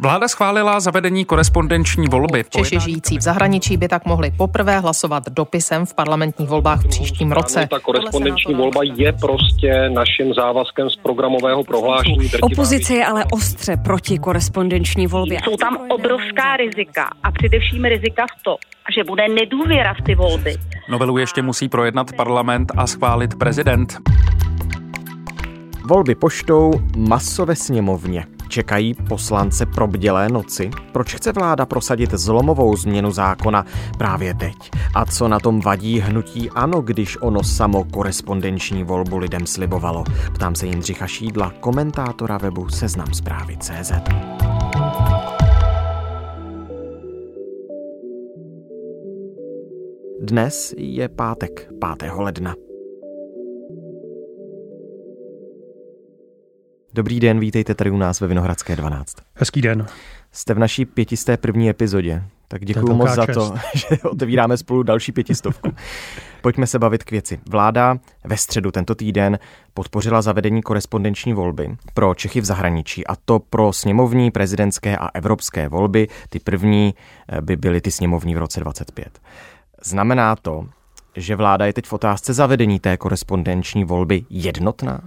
Vláda schválila zavedení korespondenční volby. Češi žijící v zahraničí by tak mohli poprvé hlasovat dopisem v parlamentních volbách v příštím roce. Ta korespondenční volba je prostě naším závazkem z programového prohlášení. Opozice je ale ostře proti korespondenční volbě. Jsou tam obrovská rizika a především rizika v to, že bude nedůvěra v ty volby. Novelu ještě musí projednat parlament a schválit prezident. Volby poštou maso ve sněmovně. Čekají poslance probdělé noci? Proč chce vláda prosadit zlomovou změnu zákona právě teď? A co na tom vadí hnutí ANO, když ono samo korespondenční volbu lidem slibovalo? Ptám se Jindřicha Šídla, komentátora webu Seznam zprávy CZ. Dnes je pátek, 5. ledna. Dobrý den, vítejte tady u nás ve Vinohradské 12. Hezký den. Jste v naší pětisté první epizodě, tak děkuji moc za to, že otevíráme spolu další pětistovku. Pojďme se bavit k věci. Vláda ve středu tento týden podpořila zavedení korespondenční volby pro Čechy v zahraničí a to pro sněmovní, prezidentské a evropské volby. Ty první eh, by byly ty sněmovní v roce 25. Znamená to, že vláda je teď v otázce zavedení té korespondenční volby jednotná?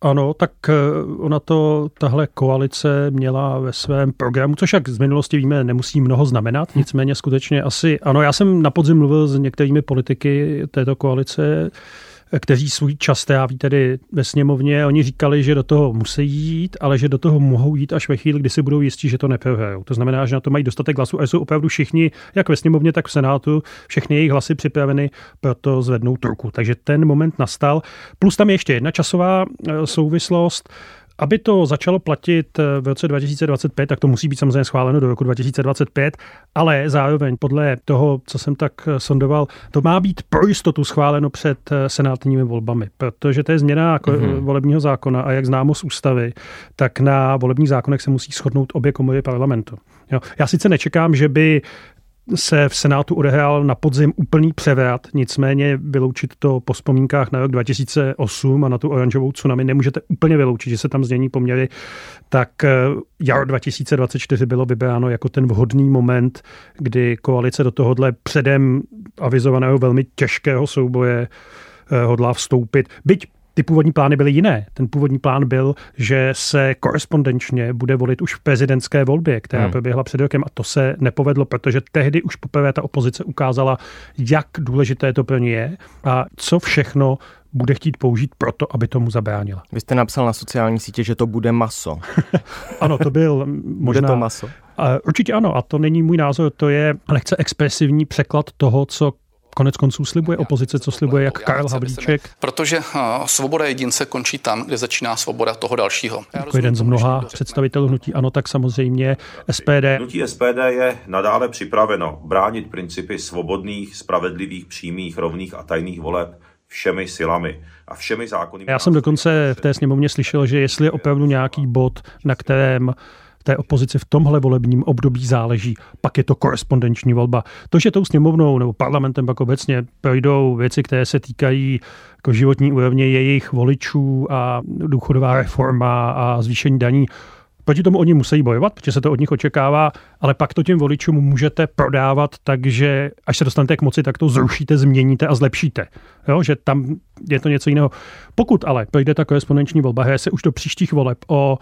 Ano, tak eh, ona to, tahle koalice měla ve svém programu, což jak z minulosti víme, nemusí mnoho znamenat, nicméně skutečně asi, ano, já jsem na podzim mluvil s některými politiky této koalice, kteří svůj čas tráví tedy ve sněmovně. Oni říkali, že do toho musí jít, ale že do toho mohou jít až ve chvíli, kdy si budou jistí, že to neprohrajou. To znamená, že na to mají dostatek hlasů a jsou opravdu všichni, jak ve sněmovně, tak v Senátu, všechny jejich hlasy připraveny pro to zvednout ruku. Takže ten moment nastal. Plus tam je ještě jedna časová eh, souvislost. Aby to začalo platit eh, v roce 2025, tak to musí být samozřejmě schváleno do roku 2025, ale zároveň podle toho, co jsem tak eh, sondoval, to má být pro jistotu schváleno před eh, senátními volbami, protože to je změna mm-hmm. volebního zákona a jak známo z ústavy, tak na volebních zákonech se musí shodnout obě komory parlamentu. Jo. Já sice nečekám, že by se v Senátu odehrál na podzim úplný převrat, nicméně vyloučit to po vzpomínkách na rok 2008 a na tu oranžovou tsunami nemůžete úplně vyloučit, že se tam změní poměry, tak eh, jaro 2024 bylo vybráno jako ten vhodný moment, kdy koalice do tohohle předem avizovaného velmi těžkého souboje eh, hodlá vstoupit. Byť ty původní plány byly jiné. Ten původní plán byl, že se korespondenčně bude volit už v prezidentské volbě, která hmm. proběhla před rokem a to se nepovedlo, protože tehdy už poprvé ta opozice ukázala, jak důležité to pro ně je a co všechno bude chtít použít proto, aby tomu zabránila. Vy jste napsal na sociální sítě, že to bude maso. ano, to byl možná... Bude to maso? Určitě ano, a to není můj názor, to je lehce expresivní překlad toho, co konec konců slibuje opozice, co slibuje jak Karel Havlíček. Protože svoboda jedince končí tam, kde začíná svoboda toho dalšího. Jako jeden z mnoha představitelů hnutí ano, tak samozřejmě SPD. Hnutí SPD je nadále připraveno bránit principy svobodných, spravedlivých, přímých, rovných a tajných voleb všemi silami a všemi zákony. Já jsem dokonce v té sněmovně slyšel, že jestli je opravdu nějaký bod, na kterém té opozici v tomhle volebním období záleží, pak je to korespondenční volba. To, že tou sněmovnou nebo parlamentem pak obecně projdou věci, které se týkají jako životní úrovně jejich voličů a důchodová reforma a zvýšení daní, Proti tomu oni musí bojovat, protože se to od nich očekává, ale pak to těm voličům můžete prodávat, takže až se dostanete k moci, tak to zrušíte, změníte a zlepšíte. Jo, že tam je to něco jiného. Pokud ale projde ta korespondenční volba, hraje se už do příštích voleb o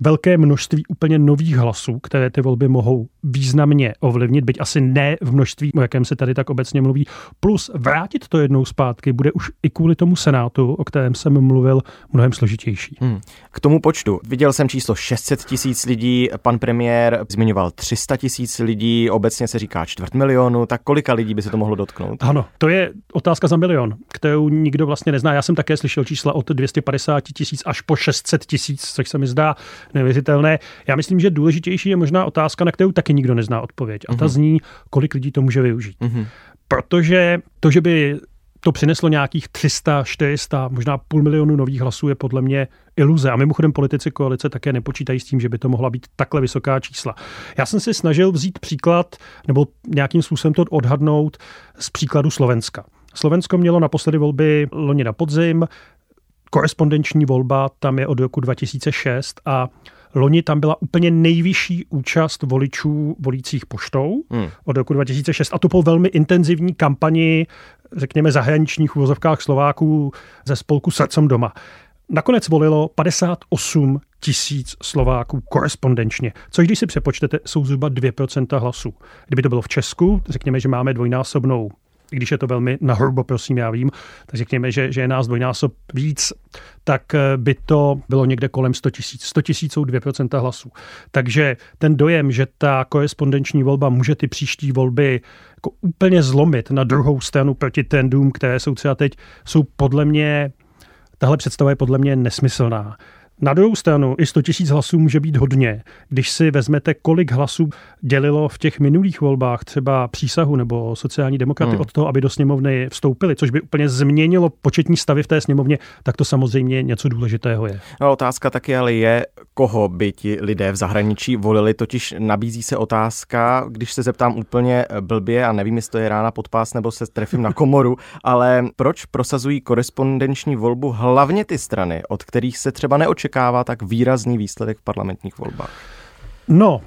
velké množství úplně nových hlasů, které ty volby mohou významně ovlivnit, byť asi ne v množství, o jakém se tady tak obecně mluví, plus vrátit to jednou zpátky bude už i kvůli tomu Senátu, o kterém jsem mluvil, mnohem složitější. Hmm. K tomu počtu. Viděl jsem číslo 600 tisíc lidí, pan premiér zmiňoval 300 tisíc lidí, obecně se říká čtvrt milionu, tak kolika lidí by se to mohlo dotknout? Ano, to je otázka za milion, kterou nikdo vlastně nezná. Já jsem také slyšel čísla od 250 tisíc až po 600 tisíc, což se mi zdá neuvěřitelné. Já myslím, že důležitější je možná otázka, na kterou taky nikdo nezná odpověď. A ta mm-hmm. zní, kolik lidí to může využít. Mm-hmm. Protože to, že by to přineslo nějakých 300, 400, možná půl milionu nových hlasů je podle mě iluze. A mimochodem politici koalice také nepočítají s tím, že by to mohla být takhle vysoká čísla. Já jsem si snažil vzít příklad, nebo nějakým způsobem to odhadnout z příkladu Slovenska. Slovensko mělo naposledy volby loni na podzim, korespondenční volba tam je od roku 2006 a Loni tam byla úplně nejvyšší účast voličů volících poštou hmm. od roku 2006 a to po velmi intenzivní kampani, řekněme, zahraničních uvozovkách Slováků ze spolku Srdcem doma. Nakonec volilo 58 tisíc Slováků korespondenčně, což když si přepočtete, jsou zhruba 2% hlasů. Kdyby to bylo v Česku, řekněme, že máme dvojnásobnou i když je to velmi nahrubo, prosím, já vím, tak řekněme, že, že je nás dvojnásob víc, tak eh, by to bylo někde kolem 100 tisíc. 100 tisíc jsou 2% hlasů. Takže ten dojem, že ta korespondenční volba může ty příští volby jako úplně zlomit na druhou stranu proti trendům, které jsou třeba teď, jsou podle mě, tahle představa je podle mě nesmyslná. Na druhou stranu i 100 tisíc hlasů může být hodně. Když si vezmete, kolik hlasů dělilo v těch minulých volbách třeba přísahu nebo sociální demokraty hmm. od toho, aby do sněmovny vstoupili, což by úplně změnilo početní stavy v té sněmovně, tak to samozřejmě něco důležitého je. No, otázka taky ale je, koho by ti lidé v zahraničí volili, totiž nabízí se otázka, když se zeptám úplně blbě a nevím, jestli to je rána pod pás nebo se trefím na komoru, ale proč prosazují korespondenční volbu hlavně ty strany, od kterých se třeba neočekává očekává tak výrazný výsledek v parlamentních volbách? No,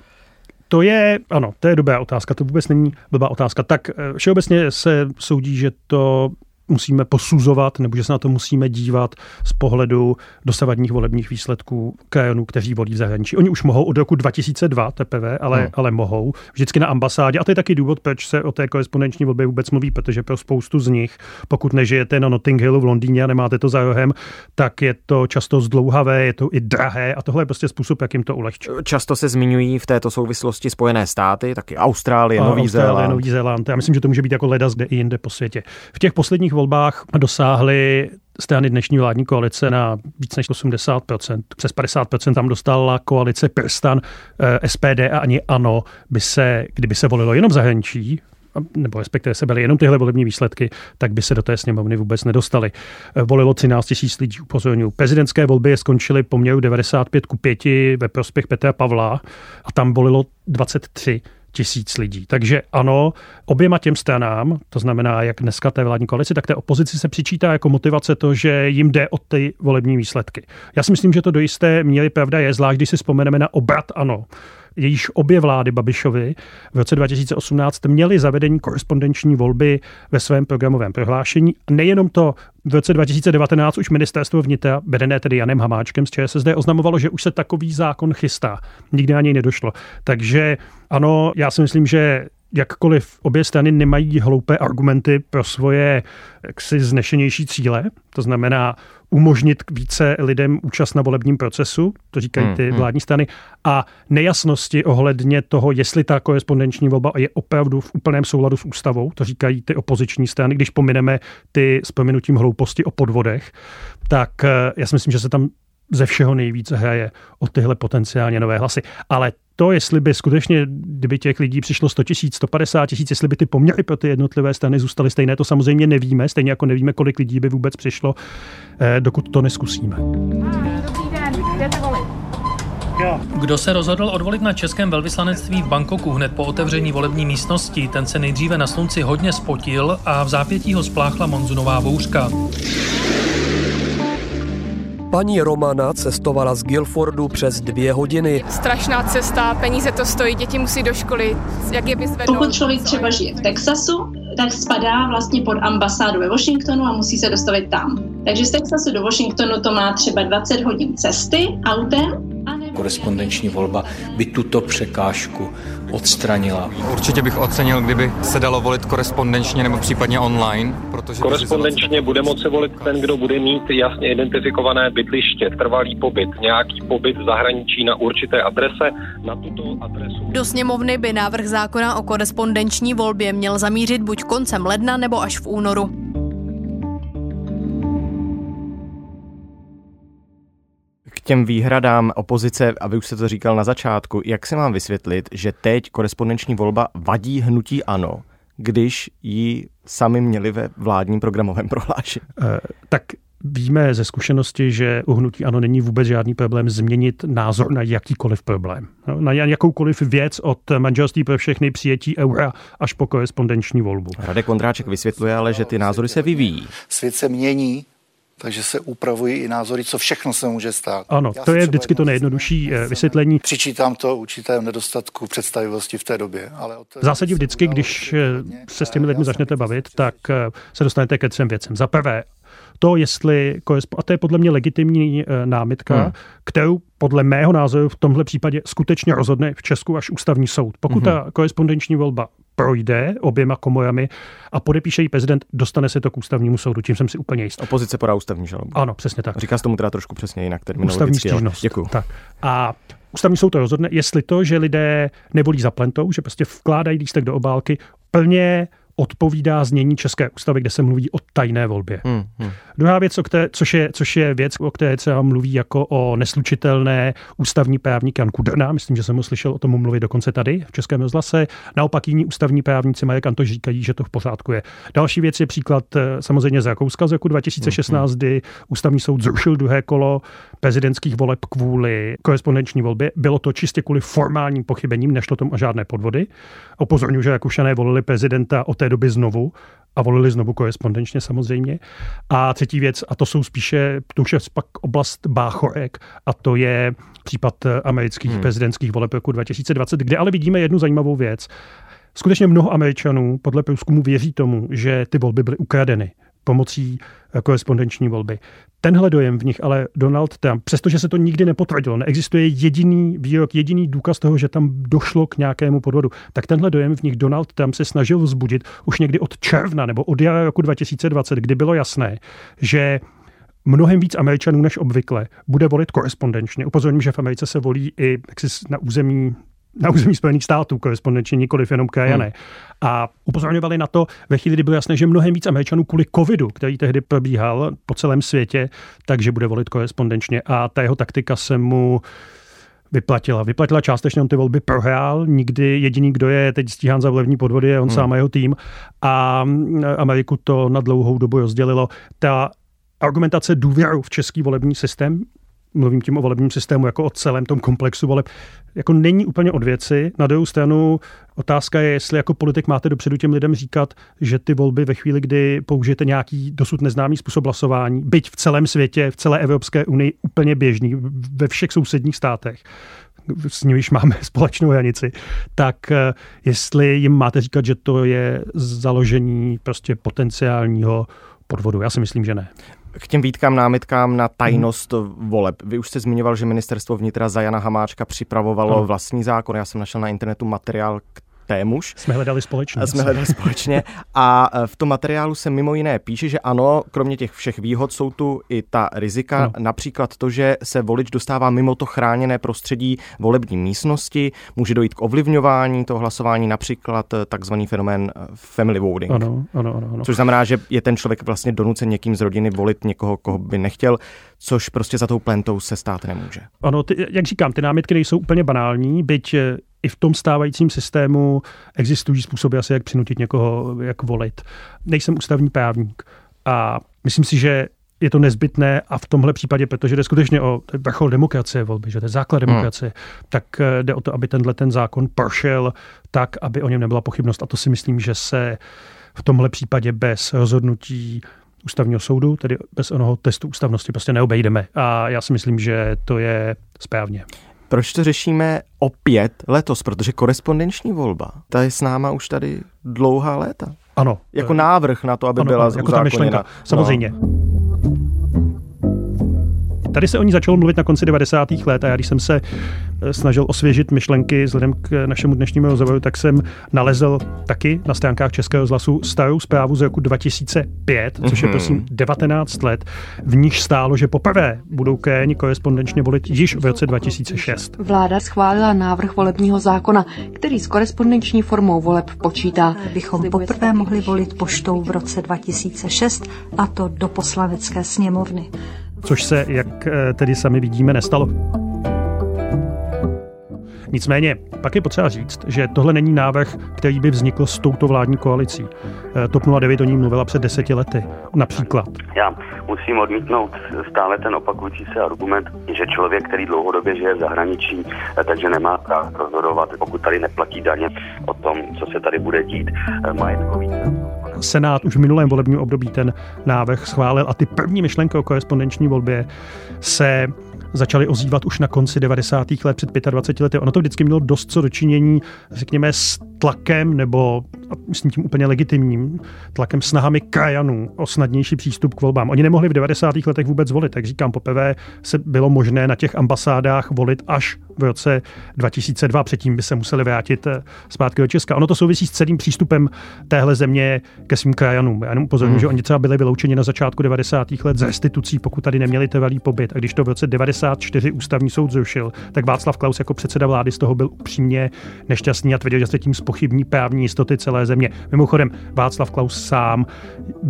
to je, ano, to je dobrá otázka, to vůbec není blbá otázka. Tak eh, všeobecně se soudí, že to musíme posuzovat, nebo že se na to musíme dívat z pohledu dosavadních volebních výsledků krajanů, kteří volí v zahraničí. Oni už mohou od roku 2002 teprve, ale, hmm. ale mohou. Vždycky na ambasádě. A to je taky důvod, proč se o té korespondenční volbě vůbec mluví, protože pro spoustu z nich, pokud nežijete na Notting Hillu v Londýně a nemáte to za rohem, tak je to často zdlouhavé, je to i drahé a tohle je prostě způsob, jak jim to ulehčí. Často se zmiňují v této souvislosti Spojené státy, taky Austrálie, Nový Austrálie, Zéland. Nový Zéland. Já myslím, že to může být jako ledas kde i jinde po světě. V těch posledních volbách dosáhly strany dnešní vládní koalice na víc než 80%. Přes 50% tam dostala koalice Prstan, eh, SPD a ani ANO by se, kdyby se volilo jenom zahraničí, nebo respektive se byly jenom tyhle volební výsledky, tak by se do té sněmovny vůbec nedostali. Eh, volilo 13 tisíc lidí, upozorňuji. Prezidentské volby skončily poměru 95 ku 5 ve prospěch Petra Pavla a tam volilo 23 tisíc lidí. Takže ano, oběma těm stranám, to znamená jak dneska té vládní koalici, tak té opozici se přičítá jako motivace to, že jim jde o ty volební výsledky. Já si myslím, že to do jisté míry pravda je, zvlášť když si vzpomeneme na obrat ano jejíž obě vlády Babišovi v roce 2018 měly zavedení korespondenční volby ve svém programovém prohlášení. Nejenom to, v roce 2019 už ministerstvo vnitra, vedené tedy Janem Hamáčkem z ČSSD, oznamovalo, že už se takový zákon chystá. Nikdy na něj nedošlo. Takže ano, já si myslím, že jakkoliv obě strany nemají hloupé argumenty pro svoje jaksi znešenější cíle, to znamená umožnit více lidem účast na volebním procesu, to říkají ty hmm, hmm. vládní strany, a nejasnosti ohledně toho, jestli ta korespondenční volba je opravdu v úplném souladu s ústavou, to říkají ty opoziční strany, když pomineme ty s pominutím hlouposti o podvodech, tak eh, já si myslím, že se tam ze všeho nejvíce hraje o tyhle potenciálně nové hlasy. Ale to, jestli by skutečně, kdyby těch lidí přišlo 100 tisíc, 150 tisíc, jestli by ty poměry pro ty jednotlivé strany zůstaly stejné, to samozřejmě nevíme, stejně jako nevíme, kolik lidí by vůbec přišlo, eh, dokud to neskusíme. Dobrý den, jdete volit. Kdo se rozhodl odvolit na českém velvyslanectví v Bangkoku hned po otevření volební místnosti, ten se nejdříve na slunci hodně spotil a v zápětí ho spláchla monzunová bouřka. Paní Romana cestovala z Guilfordu přes dvě hodiny. Strašná cesta, peníze to stojí, děti musí do školy. Jak je vyzvednout? Pokud člověk třeba žije v Texasu, tak spadá vlastně pod ambasádu ve Washingtonu a musí se dostavit tam. Takže z Texasu do Washingtonu to má třeba 20 hodin cesty autem korespondenční volba by tuto překážku odstranila. Určitě bych ocenil, kdyby se dalo volit korespondenčně nebo případně online. Protože korespondenčně bude moci volit ten, kdo bude mít jasně identifikované bydliště, trvalý pobyt, nějaký pobyt v zahraničí na určité adrese. Na tuto adresu. Do sněmovny by návrh zákona o korespondenční volbě měl zamířit buď koncem ledna nebo až v únoru. Těm výhradám opozice, a vy už jste to říkal na začátku, jak se mám vysvětlit, že teď korespondenční volba vadí hnutí ANO, když ji sami měli ve vládním programovém prohlášení? Uh, tak víme ze zkušenosti, že u hnutí ano není vůbec žádný problém změnit názor na jakýkoliv problém. No, na jakoukoliv věc od manželství pro všechny přijetí eura až po korespondenční volbu. Radek Kondráček vysvětluje ale, že ty názory se vyvíjí. Svět se mění, takže se upravují i názory, co všechno se může stát. Ano, Já to je vždycky to nejjednodušší eh, vysvětlení. Přičítám to určitému nedostatku představivosti v té době. Ale v zásadě vždycky, když eh, se s těmi lidmi začnete bavit, tak eh, se dostanete ke třem věcem. Za prvé, to, jestli, a to je podle mě legitimní námitka, hmm. kterou podle mého názoru v tomhle případě skutečně rozhodne v Česku až ústavní soud. Pokud hmm. ta korespondenční volba projde oběma komorami a podepíše ji prezident, dostane se to k ústavnímu soudu, čím jsem si úplně jistý. Opozice podá ústavní žalobu. Ano, přesně tak. Říká se tomu teda trošku přesně jinak. Ústavní stížnost. Děkuji. Tak. A ústavní soud to rozhodne, jestli to, že lidé nevolí za plentou, že prostě vkládají lístek do obálky, plně odpovídá znění České ústavy, kde se mluví o tajné volbě. Hmm, hmm. Druhá věc, o které, což, je, což je věc, o které se mluví jako o neslučitelné ústavní právník Jan Kudrna, myslím, že jsem ho slyšel o tom mluvit dokonce tady v Českém rozhlase. Naopak jiní ústavní právníci Marek Antoš říkají, že to v pořádku je. Další věc je příklad eh, samozřejmě z Rakouska z roku 2016, hmm, hmm. kdy ústavní soud zrušil druhé kolo prezidentských voleb kvůli korespondenční volbě. Bylo to čistě kvůli formálním pochybením, nešlo tomu o žádné podvody. Opozorňuji, že Rakušané volili prezidenta o té doby znovu a volili znovu korespondenčně samozřejmě. A třetí věc, a to jsou spíše, to už je pak oblast báchorek, a to je případ amerických hmm. prezidentských voleb roku 2020, kde ale vidíme jednu zajímavou věc. Skutečně mnoho Američanů podle průzkumu věří tomu, že ty volby byly ukradeny pomocí eh, korespondenční volby. Tenhle dojem v nich ale Donald Trump, přestože se to nikdy nepotvrdilo, neexistuje jediný výrok, jediný důkaz toho, že tam došlo k nějakému podvodu, tak tenhle dojem v nich Donald Trump se snažil vzbudit už někdy od června nebo od jara roku 2020, kdy bylo jasné, že mnohem víc Američanů než obvykle bude volit korespondenčně. Upozorním, že v Americe se volí i na území na území Spojených států, korespondenčně nikoliv jenom krajané. Hmm. A upozorňovali na to ve chvíli, kdy bylo jasné, že mnohem víc Američanů kvůli covidu, který tehdy probíhal po celém světě, takže bude volit korespondenčně. A ta jeho taktika se mu vyplatila. Vyplatila částečně, on ty volby prohrál, nikdy jediný, kdo je teď stíhán za volební podvody, je on hmm. sám a jeho tým. A Ameriku to na dlouhou dobu rozdělilo. Ta argumentace důvěru v český volební systém mluvím tím o volebním systému jako o celém tom komplexu voleb, jako není úplně od věci. Na druhou stranu otázka je, jestli jako politik máte dopředu těm lidem říkat, že ty volby ve chvíli, kdy použijete nějaký dosud neznámý způsob hlasování, byť v celém světě, v celé Evropské unii úplně běžný, ve všech sousedních státech, s nimiž máme společnou hranici, tak eh, jestli jim máte říkat, že to je založení prostě potenciálního podvodu. Já si myslím, že ne. K těm výtkám, námitkám na tajnost hmm. voleb. Vy už jste zmiňoval, že ministerstvo vnitra za Jana Hamáčka připravovalo hmm. vlastní zákon. Já jsem našel na internetu materiál, témuž. Jsme hledali společně. Jsme hledali společně. A e, v tom materiálu se mimo jiné píše, že ano, kromě těch všech výhod jsou tu i ta rizika, ano. například to, že se volič dostává mimo to chráněné prostředí volební místnosti, může dojít k ovlivňování toho hlasování, například e, takzvaný fenomén e, family voting. Ano, ano, ano, ano. Což znamená, že je ten člověk vlastně donucen někým z rodiny volit někoho, koho by nechtěl, což prostě za tou plentou se stát nemůže. Ano, ty, jak říkám, ty námitky nejsou úplně banální, byť i v tom stávajícím systému existují způsoby asi, jak přinutit někoho, jak volit. Nejsem ústavní právník a myslím si, že je to nezbytné a v tomhle případě, protože jde skutečně o vrchol demokracie volby, že to je základ hmm. demokracie, hmm. tak eh, jde o to, aby tenhle ten zákon prošel tak, aby o něm nebyla pochybnost. A to si myslím, že se v tomhle případě bez rozhodnutí ústavního soudu, tedy bez onoho testu ústavnosti prostě neobejdeme. A já si myslím, že to je správně. Proč to řešíme opět letos? Protože korespondenční volba, ta je s náma už tady dlouhá léta. Ano. Jako návrh na to, aby ano, byla ano, jako ta myšlenka, samozřejmě. No. Tady se o ní začalo mluvit na konci 90. let a já když jsem se eh, snažil osvěžit myšlenky vzhledem k našemu dnešnímu rozhovoru, tak jsem nalezl taky na stránkách Českého zhlasu starou zprávu z roku 2005, což je mhm. prosím 19 let, v níž stálo, že poprvé budou kéni korespondenčně volit již v roce 2006. Vláda schválila návrh volebního zákona, který s korespondenční formou voleb počítá. Bychom poprvé mohli volit poštou v roce 2006 a to do poslanecké sněmovny což se, jak eh, tedy sami vidíme, nestalo. Nicméně, pak je potřeba říct, že tohle není návrh, který by vznikl s touto vládní koalicí. Eh, TOP 09 o ní mluvila před deseti lety, například. Já musím odmítnout stále ten opakující se argument, že člověk, který dlouhodobě žije v zahraničí, eh, takže nemá právo rozhodovat, pokud tady neplatí daně o tom, co se tady bude dít majetkový. Senát už v minulém volebním období ten návrh schválil a ty první myšlenky o korespondenční volbě se začaly ozývat už na konci 90. let před 25 lety. Ono to vždycky mělo dost co dočinění, řekněme, s tlakem nebo myslím tím úplně legitimním tlakem, snahami krajanů o snadnější přístup k volbám. Oni nemohli v 90. letech vůbec volit, tak říkám, poprvé se bylo možné na těch ambasádách volit až v roce 2002. Předtím by se museli vrátit eh, zpátky do Česka. Ono to souvisí s celým přístupem téhle země ke svým krajanům. Já jenom upozorňuji, hmm. že oni třeba byli vyloučeni na začátku 90. let z restitucí, pokud tady neměli trvalý pobyt. A když to v roce 94 ústavní soud zrušil, tak Václav Klaus jako předseda vlády z toho byl upřímně nešťastný a tvrdil, že se tím spochybní právní jistoty celé země. Mimochodem, Václav Klaus sám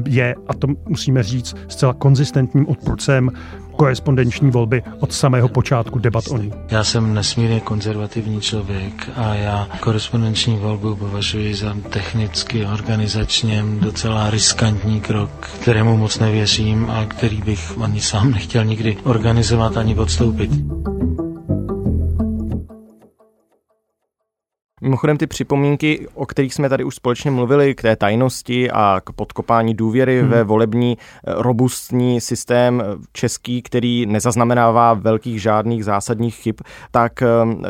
je, a to musíme říct, zcela konzistentním odpůrcem korespondenční volby od samého počátku debat o ní. Já jsem nesmírně konzervativní člověk a já korespondenční volbu považuji za technicky, organizačně docela riskantní krok, kterému moc nevěřím a který bych ani sám nechtěl nikdy organizovat ani podstoupit. Mimochodem ty připomínky, o kterých jsme tady už společně mluvili, k té tajnosti a k podkopání důvěry hmm. ve volební eh, robustní systém eh, český, který nezaznamenává velkých žádných zásadních chyb, tak eh,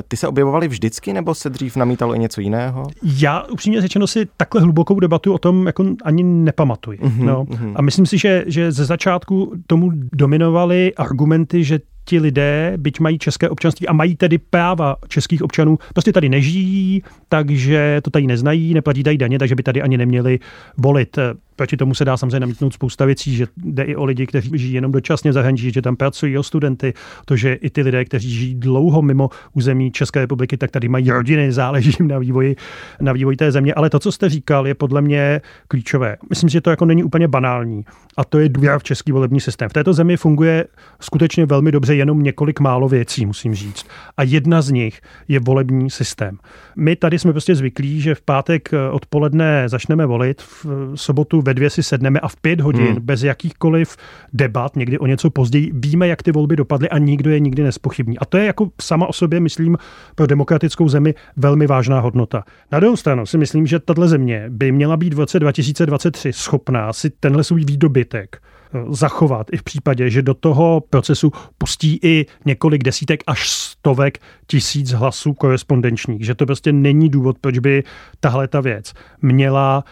ty se objevovaly vždycky, nebo se dřív namítalo i něco jiného? Já upřímně řečeno si takhle hlubokou debatu o tom jako ani nepamatuji. Mm-hmm, no. mm-hmm. A myslím si, že, že ze začátku tomu dominovaly argumenty, že ti lidé, byť mají české občanství a mají tedy práva českých občanů, prostě tady nežijí, takže to tady neznají, neplatí tady daně, takže by tady ani neměli volit. Proti tomu se dá samozřejmě namítnout spousta věcí, že jde i o lidi, kteří žijí jenom dočasně zahraničí, že tam pracují, o studenty, to, že i ty lidé, kteří žijí dlouho mimo území České republiky, tak tady mají rodiny, záleží jim na vývoji, na vývoji té země. Ale to, co jste říkal, je podle mě klíčové. Myslím, že to jako není úplně banální. A to je důvěra v český volební systém. V této zemi funguje skutečně velmi dobře jenom několik málo věcí, musím říct. A jedna z nich je volební systém. My tady jsme prostě zvyklí, že v pátek odpoledne začneme volit, v sobotu ve dvě si sedneme a v pět hodin hmm. bez jakýchkoliv debat, někdy o něco později, víme, jak ty volby dopadly a nikdo je nikdy nespochybní. A to je jako sama o sobě, myslím, pro demokratickou zemi velmi vážná hodnota. Na druhou stranu si myslím, že tato země by měla být v roce 2023 schopná si tenhle svůj výdobytek eh, zachovat i v případě, že do toho procesu pustí i několik desítek až stovek tisíc hlasů korespondenčních. Že to prostě není důvod, proč by tahle ta věc měla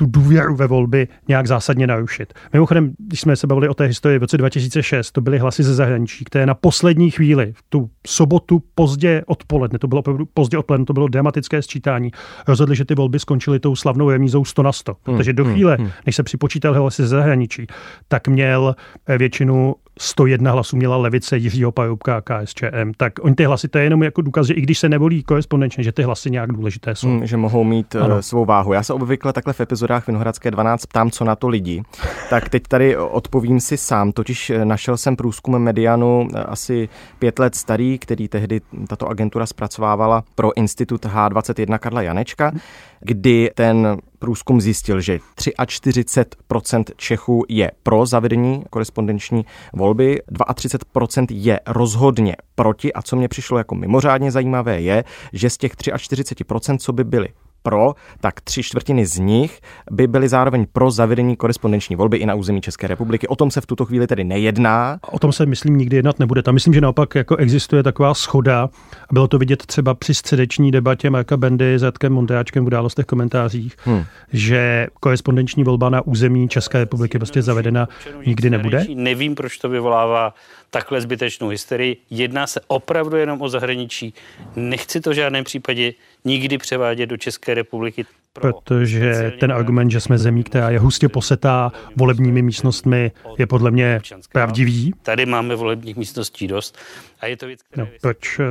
tu důvěru ve volby nějak zásadně narušit. Mimochodem, když jsme se bavili o té historii v roce 2006, to byly hlasy ze zahraničí, které na poslední chvíli, v tu sobotu pozdě odpoledne, to bylo opravdu pozdě odpoledne, to bylo dramatické sčítání, rozhodli, že ty volby skončily tou slavnou remízou 100 na 100. Hmm, Takže do hmm, chvíle, hmm, než se připočítal hlasy ze zahraničí, tak měl eh, většinu 101 hlasů měla levice Jiřího Pajubka a KSČM, tak oni ty hlasy, to je jenom jako důkaz, že i když se nevolí korespondenčně, že ty hlasy nějak důležité jsou. Hmm, že mohou mít eh, ano. svou váhu. Já se obvykle takhle v epizodách Vinohradské 12 ptám, co na to lidi. Tak teď tady odpovím si sám, totiž eh, našel jsem průzkum Medianu eh, asi pět let starý, který tehdy tato agentura zpracovávala pro institut H21 Karla Janečka, kdy ten průzkum zjistil, že 43% Čechů je pro zavedení korespondenční volby, 32% je rozhodně proti. A co mě přišlo jako mimořádně zajímavé je, že z těch 43%, co by byli pro, tak tři čtvrtiny z nich by byly zároveň pro zavedení korespondenční volby i na území České republiky. O tom se v tuto chvíli tedy nejedná. O tom se, myslím, nikdy jednat nebude. Tam myslím, že naopak jako existuje taková schoda. Bylo to vidět třeba při středeční debatě Marka Bendy s Jatkem Monteáčkem v událostech komentářích, hmm. že korespondenční volba na území České republiky prostě zavedena nikdy nebude. Nevím, proč to vyvolává takhle zbytečnou hysterii. Jedná se opravdu jenom o zahraničí. Nechci to v žádném případě nikdy převádět do České republiky. Protože ten argument, že jsme zemí, která je hustě posetá volebními místnostmi, je podle mě pravdivý. Tady máme volebních místností dost a je to věc, no, proč eh,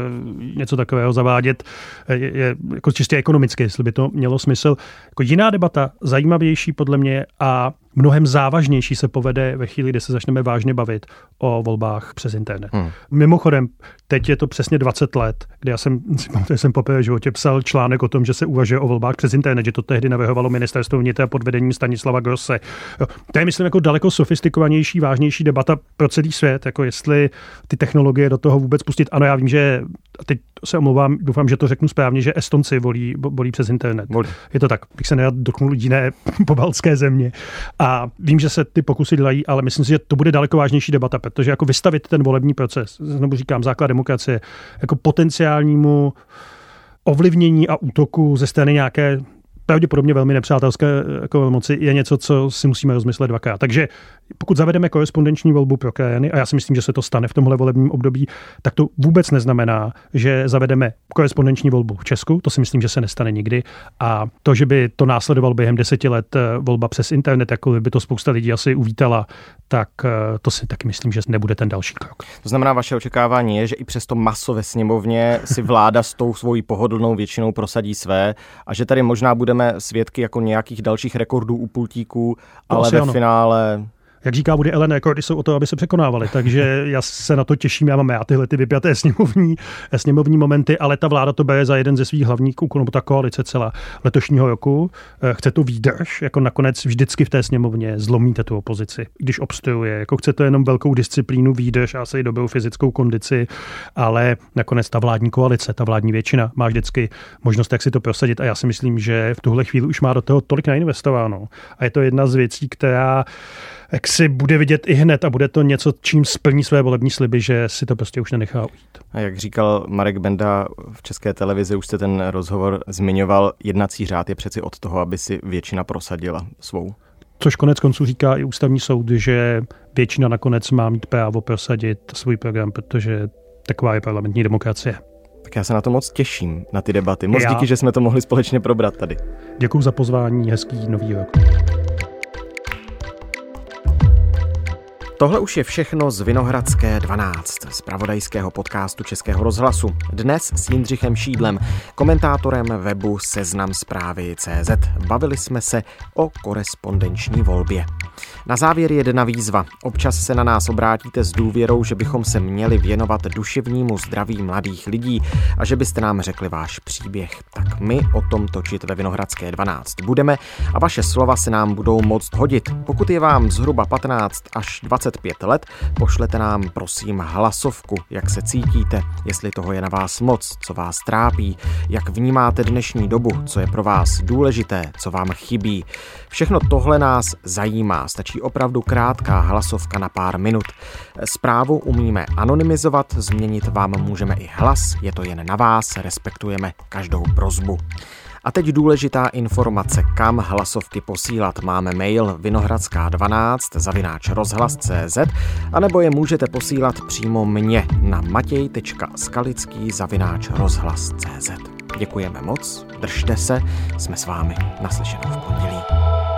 něco takového zavádět je, je jako čistě ekonomicky, jestli by to mělo smysl. Jako jiná debata, zajímavější podle mě a mnohem závažnější se povede ve chvíli, kdy se začneme vážně bavit o volbách přes internet. Hmm. Mimochodem, teď je to přesně 20 let, kdy já jsem si pamatuju, jsem poprvé v životě psal článek o tom, že se uvažuje o volbách přes internet, že to tehdy navrhovalo ministerstvo vnitra pod vedením Stanislava Grosse. To je, myslím, jako daleko sofistikovanější, vážnější debata pro celý svět, jako jestli ty technologie do toho vůbec pustit. Ano, já vím, že teď se omlouvám, doufám, že to řeknu správně, že Estonci volí, volí přes internet. Volí. Je to tak, bych se nerad dotknul jiné pobaltské země. A vím, že se ty pokusy dělají, ale myslím si, že to bude daleko vážnější debata, protože jako vystavit ten volební proces, znovu říkám, základ demokracie, jako potenciálnímu ovlivnění a útoku ze strany nějaké pravděpodobně velmi nepřátelské jako moci je něco, co si musíme rozmyslet dvakrát. Takže pokud zavedeme korespondenční volbu pro krajany, a já si myslím, že se to stane v tomhle volebním období, tak to vůbec neznamená, že zavedeme korespondenční volbu v Česku. To si myslím, že se nestane nikdy. A to, že by to následoval během deseti let eh, volba přes internet, jako by to spousta lidí asi uvítala, tak eh, to si taky myslím, že nebude ten další krok. To znamená, vaše očekávání je, že i přesto maso ve sněmovně si vláda s tou svojí pohodlnou většinou prosadí své a že tady možná budeme svědky jako nějakých dalších rekordů u pultíků, ale ve ano. finále jak říká bude Ellen, rekordy jsou o to, aby se překonávali. Takže já se na to těším, já mám já tyhle ty vypjaté sněmovní, sněmovní momenty, ale ta vláda to bere za jeden ze svých hlavních úkolů, nebo ta koalice celá letošního roku. Eh, chce to výdrž, jako nakonec vždycky v té sněmovně zlomíte tu opozici, když obstojuje. Jako chce to jenom velkou disciplínu, výdrž a se i dobrou fyzickou kondici, ale nakonec ta vládní koalice, ta vládní většina má vždycky možnost, jak si to prosadit a já si myslím, že v tuhle chvíli už má do toho tolik nainvestováno. A je to jedna z věcí, která jak si bude vidět i hned a bude to něco, čím splní své volební sliby, že si to prostě už nenechá ujít. A jak říkal Marek Benda v české televizi, už jste ten rozhovor zmiňoval, jednací řád je přeci od toho, aby si většina prosadila svou. Což konec konců říká i ústavní soud, že většina nakonec má mít právo prosadit svůj program, protože taková je parlamentní demokracie. Tak já se na to moc těším, na ty debaty. Moc já. díky, že jsme to mohli společně probrat tady. Děkuji za pozvání, hezký nový rok. Tohle už je všechno z Vinohradské 12, z pravodajského podcastu Českého rozhlasu. Dnes s Jindřichem Šídlem, komentátorem webu Seznam zprávy CZ. Bavili jsme se o korespondenční volbě. Na závěr jedna výzva. Občas se na nás obrátíte s důvěrou, že bychom se měli věnovat duševnímu zdraví mladých lidí a že byste nám řekli váš příběh. Tak my o tom točit ve Vinohradské 12 budeme a vaše slova se nám budou moct hodit. Pokud je vám zhruba 15 až 25 let, pošlete nám prosím hlasovku, jak se cítíte, jestli toho je na vás moc, co vás trápí, jak vnímáte dnešní dobu, co je pro vás důležité, co vám chybí. Všechno tohle nás zajímá. Stačí opravdu krátká hlasovka na pár minut. Zprávu umíme anonymizovat, změnit vám můžeme i hlas, je to jen na vás, respektujeme každou prozbu. A teď důležitá informace, kam hlasovky posílat. Máme mail vinohradská12 zavináč rozhlas.cz anebo je můžete posílat přímo mně na matěj.skalický zavináč rozhlas.cz. Děkujeme moc, držte se, jsme s vámi naslyšenou v pondělí.